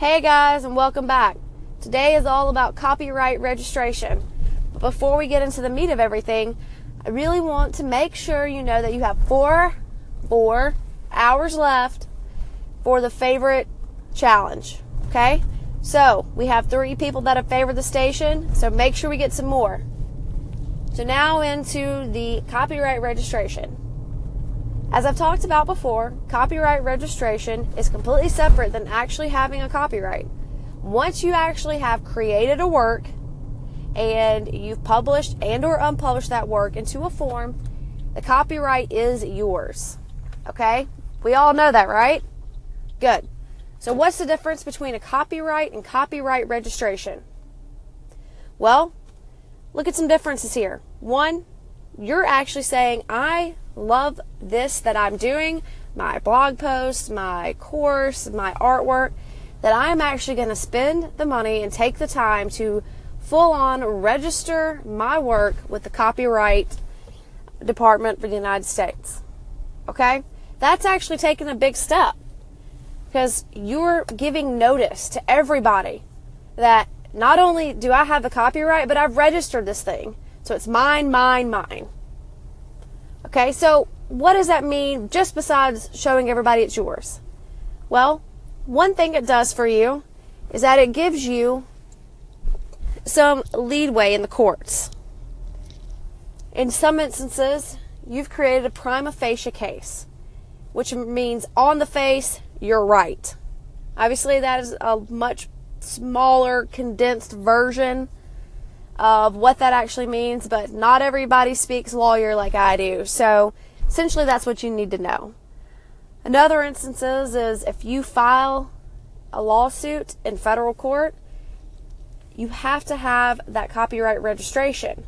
Hey guys, and welcome back. Today is all about copyright registration. But before we get into the meat of everything, I really want to make sure you know that you have four, four hours left for the favorite challenge. Okay? So, we have three people that have favored the station, so make sure we get some more. So, now into the copyright registration. As I've talked about before, copyright registration is completely separate than actually having a copyright. Once you actually have created a work and you've published and or unpublished that work into a form, the copyright is yours. Okay? We all know that, right? Good. So what's the difference between a copyright and copyright registration? Well, look at some differences here. One, you're actually saying, I love this that I'm doing, my blog posts, my course, my artwork, that I'm actually going to spend the money and take the time to full on register my work with the copyright department for the United States. Okay? That's actually taking a big step because you're giving notice to everybody that not only do I have the copyright, but I've registered this thing. So it's mine, mine, mine. Okay, so what does that mean just besides showing everybody it's yours? Well, one thing it does for you is that it gives you some leadway in the courts. In some instances, you've created a prima facie case, which means on the face, you're right. Obviously, that is a much smaller, condensed version of what that actually means, but not everybody speaks lawyer like I do. So essentially, that's what you need to know. Another instances is if you file a lawsuit in federal court, you have to have that copyright registration.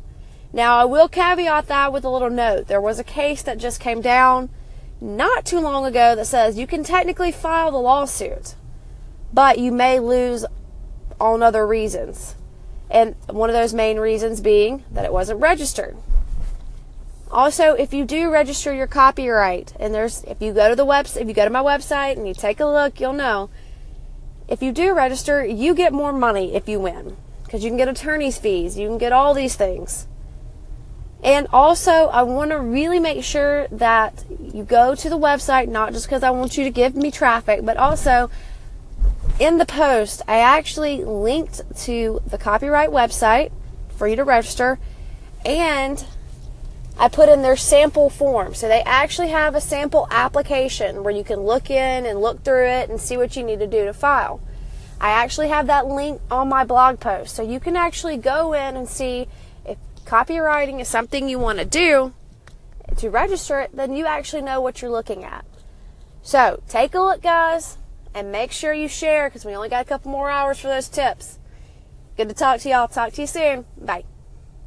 Now, I will caveat that with a little note. There was a case that just came down not too long ago that says you can technically file the lawsuit, but you may lose on other reasons. And one of those main reasons being that it wasn't registered. Also, if you do register your copyright, and there's, if you go to the website, if you go to my website and you take a look, you'll know. If you do register, you get more money if you win. Because you can get attorney's fees, you can get all these things. And also, I want to really make sure that you go to the website, not just because I want you to give me traffic, but also in the post, I actually linked to the copyright website for you to register, and I put in their sample form. So they actually have a sample application where you can look in and look through it and see what you need to do to file. I actually have that link on my blog post. So you can actually go in and see if copyrighting is something you want to do to register it, then you actually know what you're looking at. So take a look, guys and make sure you share because we only got a couple more hours for those tips. Good to talk to y'all. Talk to you soon. Bye.